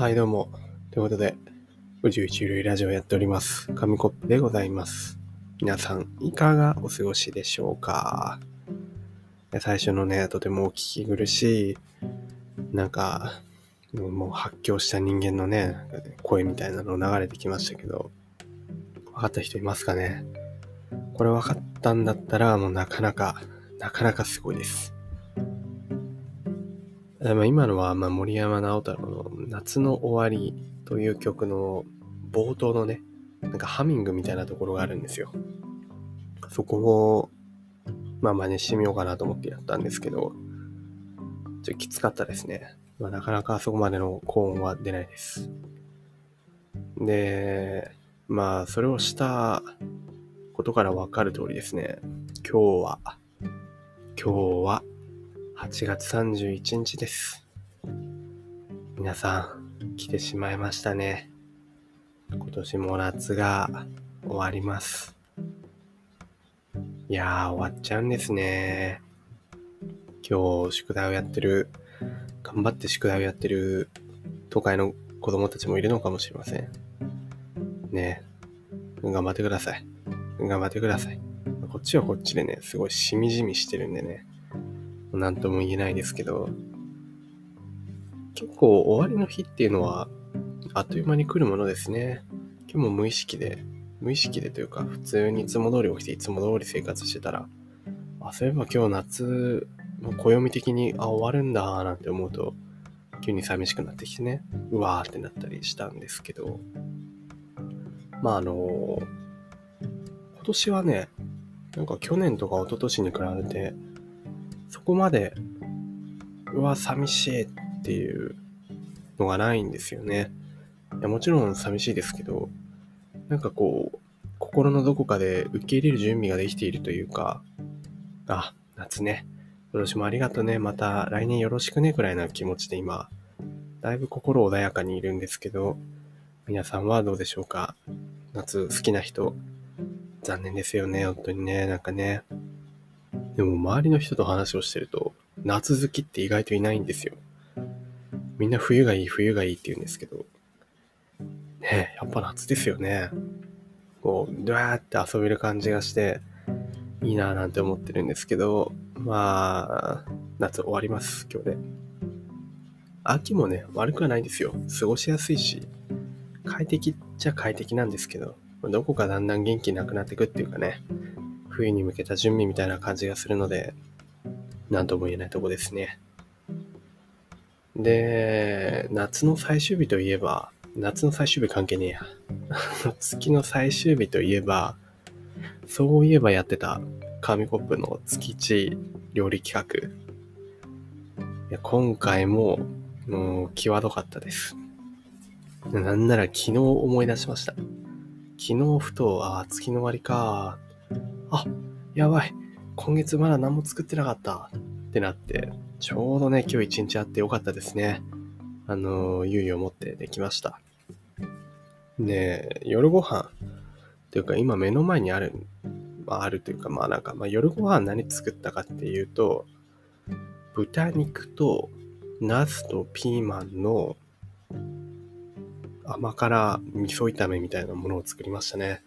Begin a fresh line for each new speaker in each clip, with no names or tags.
はい、どうも。ということで、宇宙一類ラジオやっております。紙コップでございます。皆さん、いかがお過ごしでしょうか？最初のね、とてもお聞き苦しい、なんか、もう発狂した人間のね、声みたいなの流れてきましたけど、分かった人いますかね？これ分かったんだったら、もうなかなか、なかなかすごいです。まあ今のは、まあ、森山直太朗の「夏の終わり」という曲の冒頭のねなんかハミングみたいなところがあるんですよ。そこをまあ真似してみようかなと思ってやったんですけどちょっときつかったですね。まあ、なかなかそこまでの高音は出ないです。でまあそれをしたことからわかる通りですね今日は今日は8月31日です。皆さん、来てしまいましたね。今年も夏が終わります。いやー、終わっちゃうんですね。今日、宿題をやってる、頑張って宿題をやってる都会の子供たちもいるのかもしれません。ね、頑張ってください。頑張ってください。こっちはこっちでね、すごいしみじみしてるんでね。なんとも言えないですけど、結構終わりの日っていうのは、あっという間に来るものですね。今日も無意識で、無意識でというか、普通にいつも通り起きていつも通り生活してたら、あ、そういえば今日夏、もう暦的に、あ、終わるんだ、なんて思うと、急に寂しくなってきてね、うわーってなったりしたんですけど、まああの今年はね、なんか去年とか一昨年に比べて、そこまで、うわ、寂しいっていうのがないんですよね。いやもちろん寂しいですけど、なんかこう、心のどこかで受け入れる準備ができているというか、あ、夏ね、今年もありがとうね、また来年よろしくね、くらいな気持ちで今、だいぶ心穏やかにいるんですけど、皆さんはどうでしょうか？夏好きな人、残念ですよね、本当にね、なんかね。でも周りの人と話をしてると、夏好きって意外といないんですよ。みんな冬がいい、冬がいいって言うんですけど、ねえ、やっぱ夏ですよね。こう、ドワーって遊べる感じがして、いいなぁなんて思ってるんですけど、まあ、夏終わります、今日で。秋もね、悪くはないんですよ。過ごしやすいし、快適っちゃ快適なんですけど、どこかだんだん元気なくなってくっていうかね、冬に向けた準備みたいな感じがするので、なんとも言えないとこですね。で、夏の最終日といえば、夏の最終日関係ねえや。月の最終日といえば、そういえばやってた紙コップの月一料理企画。いや今回も、もう、際どかったです。なんなら昨日思い出しました。昨日ふと、ああ、月の終わりか。あ、やばい。今月まだ何も作ってなかった。ってなって、ちょうどね、今日一日あってよかったですね。あの、猶予を持ってできました。で、夜ご飯というか今目の前にある、まあ、あるというか、まあなんか、まあ夜ご飯何作ったかっていうと、豚肉とナスとピーマンの甘辛味噌炒めみたいなものを作りましたね。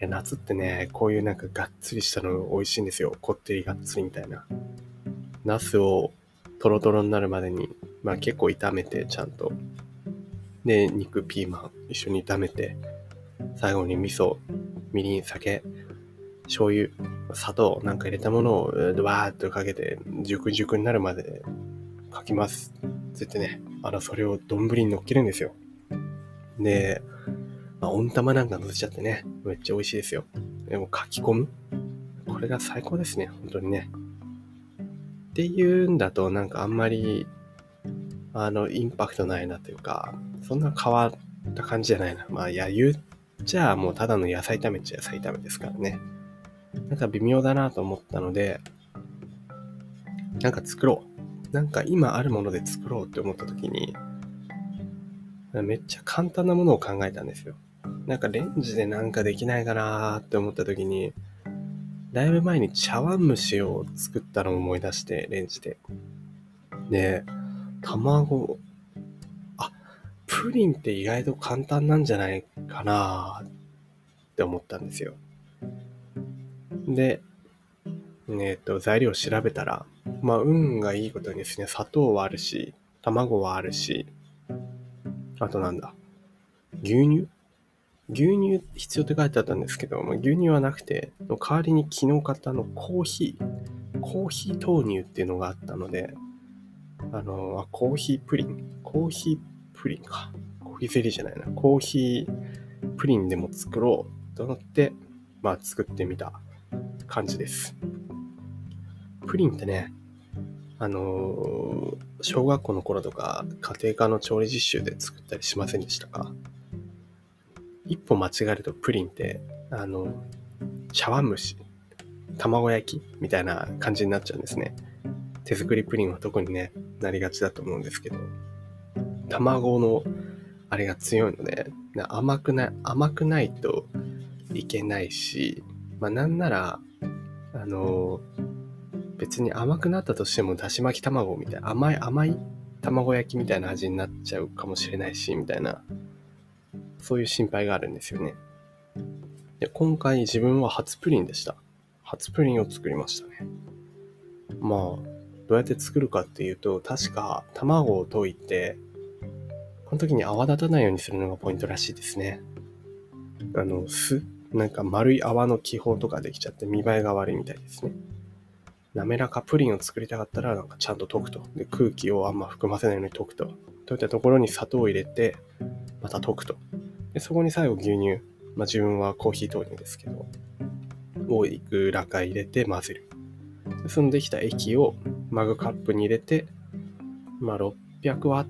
夏ってね、こういうなんかがっつりしたの美味しいんですよ。こってりがっつりみたいな。ナスをトロトロになるまでに、まあ結構炒めてちゃんと。で、肉、ピーマン一緒に炒めて、最後に味噌、みりん、酒、醤油、砂糖なんか入れたものをドワーっとかけて、熟熟になるまでかきます。つってね、あの、それを丼に乗っけるんですよ。で、まあ、温玉なんか乗せちゃってね、めっちゃ美味しいですよ。でも書き込む？これが最高ですね、本当にね。っていうんだと、なんかあんまり、あの、インパクトないなというか、そんな変わった感じじゃないな。まあ、いや、言っちゃもうただの野菜炒めっちゃ野菜炒めですからね。なんか微妙だなと思ったので、なんか作ろう。なんか今あるもので作ろうって思った時に、めっちゃ簡単なものを考えたんですよ。なんかレンジでなんかできないかなーって思った時に、だいぶ前に茶碗蒸しを作ったのを思い出して、レンジで。で、卵、あ、プリンって意外と簡単なんじゃないかなって思ったんですよ。で、えっと、材料を調べたら、まあ、運がいいことにですね、砂糖はあるし、卵はあるし、あとなんだ、牛乳牛乳必要って書いてあったんですけど、まあ、牛乳はなくて、の代わりに昨日買ったのコーヒー、コーヒー豆乳っていうのがあったので、あの、あコーヒープリン、コーヒープリンか。コーヒーゼリーじゃないな。コーヒープリンでも作ろうと思って、まあ作ってみた感じです。プリンってね、あの、小学校の頃とか家庭科の調理実習で作ったりしませんでしたか？一歩間違えるとプリンって、あの、茶碗蒸し、卵焼きみたいな感じになっちゃうんですね。手作りプリンは特にね、なりがちだと思うんですけど、卵のあれが強いので、甘くない、甘くないといけないし、まあなんなら、あの、別に甘くなったとしてもだし巻き卵みたいな、甘い甘い卵焼きみたいな味になっちゃうかもしれないし、みたいなそういう心配があるんですよね。で今回自分は初プリンでした。初プリンを作りましたね。まあ、どうやって作るかっていうと、確か卵を溶いて、この時に泡立たないようにするのがポイントらしいですね。あの、酢？なんか丸い泡の気泡とかできちゃって見栄えが悪いみたいですね。滑らかプリンを作りたかったら、なんかちゃんと溶くと。で、空気をあんま含ませないように溶くと。溶いったところに砂糖を入れて、また溶くと。で、そこに最後牛乳。まあ自分はコーヒー豆乳ですけど、をいくらか入れて混ぜる。でそのできた液をマグカップに入れて、まあ600ワッ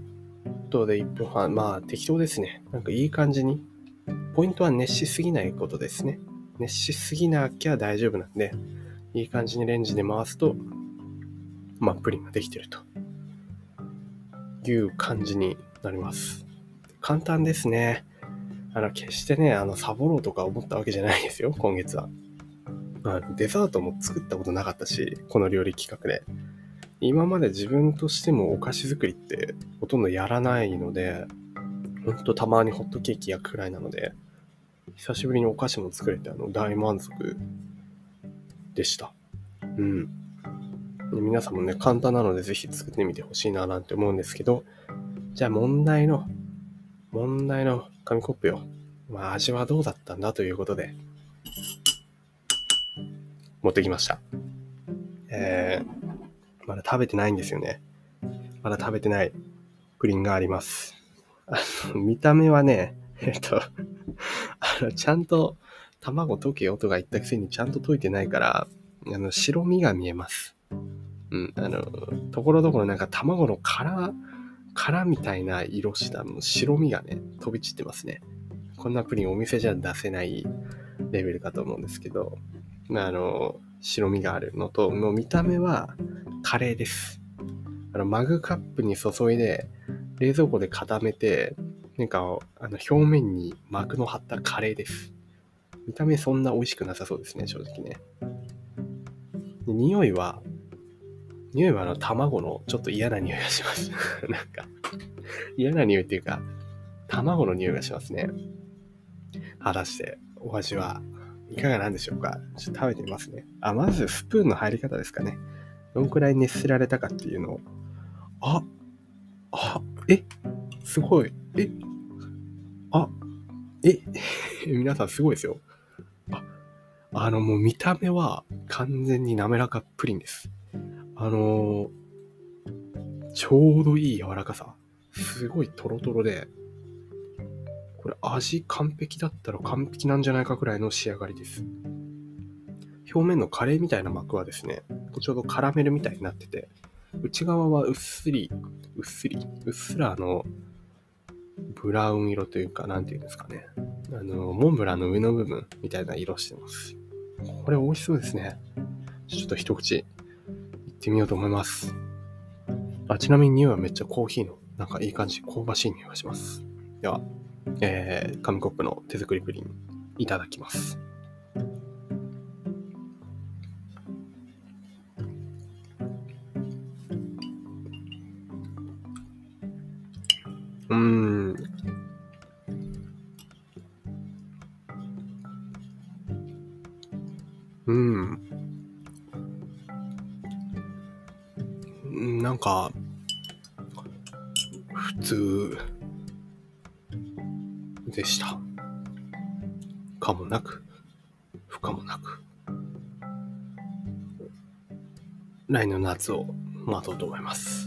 トで1分半。まあ適当ですね。なんかいい感じに。ポイントは熱しすぎないことですね。熱しすぎなきゃ大丈夫なんで、いい感じにレンジで回すと、まあプリンができてるという感じになります。簡単ですね。あの、決してね、あの、サボろうとか思ったわけじゃないですよ、今月は。まあ、デザートも作ったことなかったし、この料理企画で。今まで自分としてもお菓子作りってほとんどやらないので、ほんとたまにホットケーキ焼くくらいなので、久しぶりにお菓子も作れて、あの、大満足でした。うん。皆さんもね、簡単なのでぜひ作ってみてほしいななんて思うんですけど、じゃあ問題の、問題の紙コップよ。まあ味はどうだったんだということで、持ってきました。えー、まだ食べてないんですよね。まだ食べてないプリンがあります。あの、見た目はね、えっと、あの、ちゃんと卵溶けよとか言ったくせにちゃんと溶いてないから、あの、白身が見えます。うん、あの、ところどころなんか卵の殻殻みたいな色した白身がね、飛び散ってますね。こんなプリンお店じゃ出せないレベルかと思うんですけど、まあの、白身があるのと、もう見た目はカレーです。あの、マグカップに注いで、冷蔵庫で固めて、なんか、あの、表面に膜の張ったカレーです。見た目そんな美味しくなさそうですね、正直ね。匂いは、匂いはあの卵のちょっと嫌な匂いがします。なんか、嫌な匂いっていうか、卵の匂いがしますね。果たしてお味はいかがなんでしょうか？ちょっと食べてみますね。あ、まずスプーンの入り方ですかね。どんくらい熱せられたかっていうのを。あ、あ、え、すごい。え、あ、え、皆さんすごいですよ。あ、あのもう見た目は完全に滑らかプリンです。あのー、ちょうどいい柔らかさ。すごいトロトロで、これ味完璧だったら完璧なんじゃないかくらいの仕上がりです。表面のカレーみたいな膜はですね、ちょうどカラメルみたいになってて、内側はうっすり、うっすり、うっすらあの、ブラウン色というか、なんていうんですかね。あの、モンブランの上の部分みたいな色してます。これ美味しそうですね。ちょっと一口ってみようと思います。あ、ちなみに匂いはめっちゃコーヒーの、なんかいい感じ、香ばしい匂いがします。では、えー、紙コップの手作りプリン、いただきます。なんか、普通でした。かもなく、不可もなく。来年の夏を待とうと思います。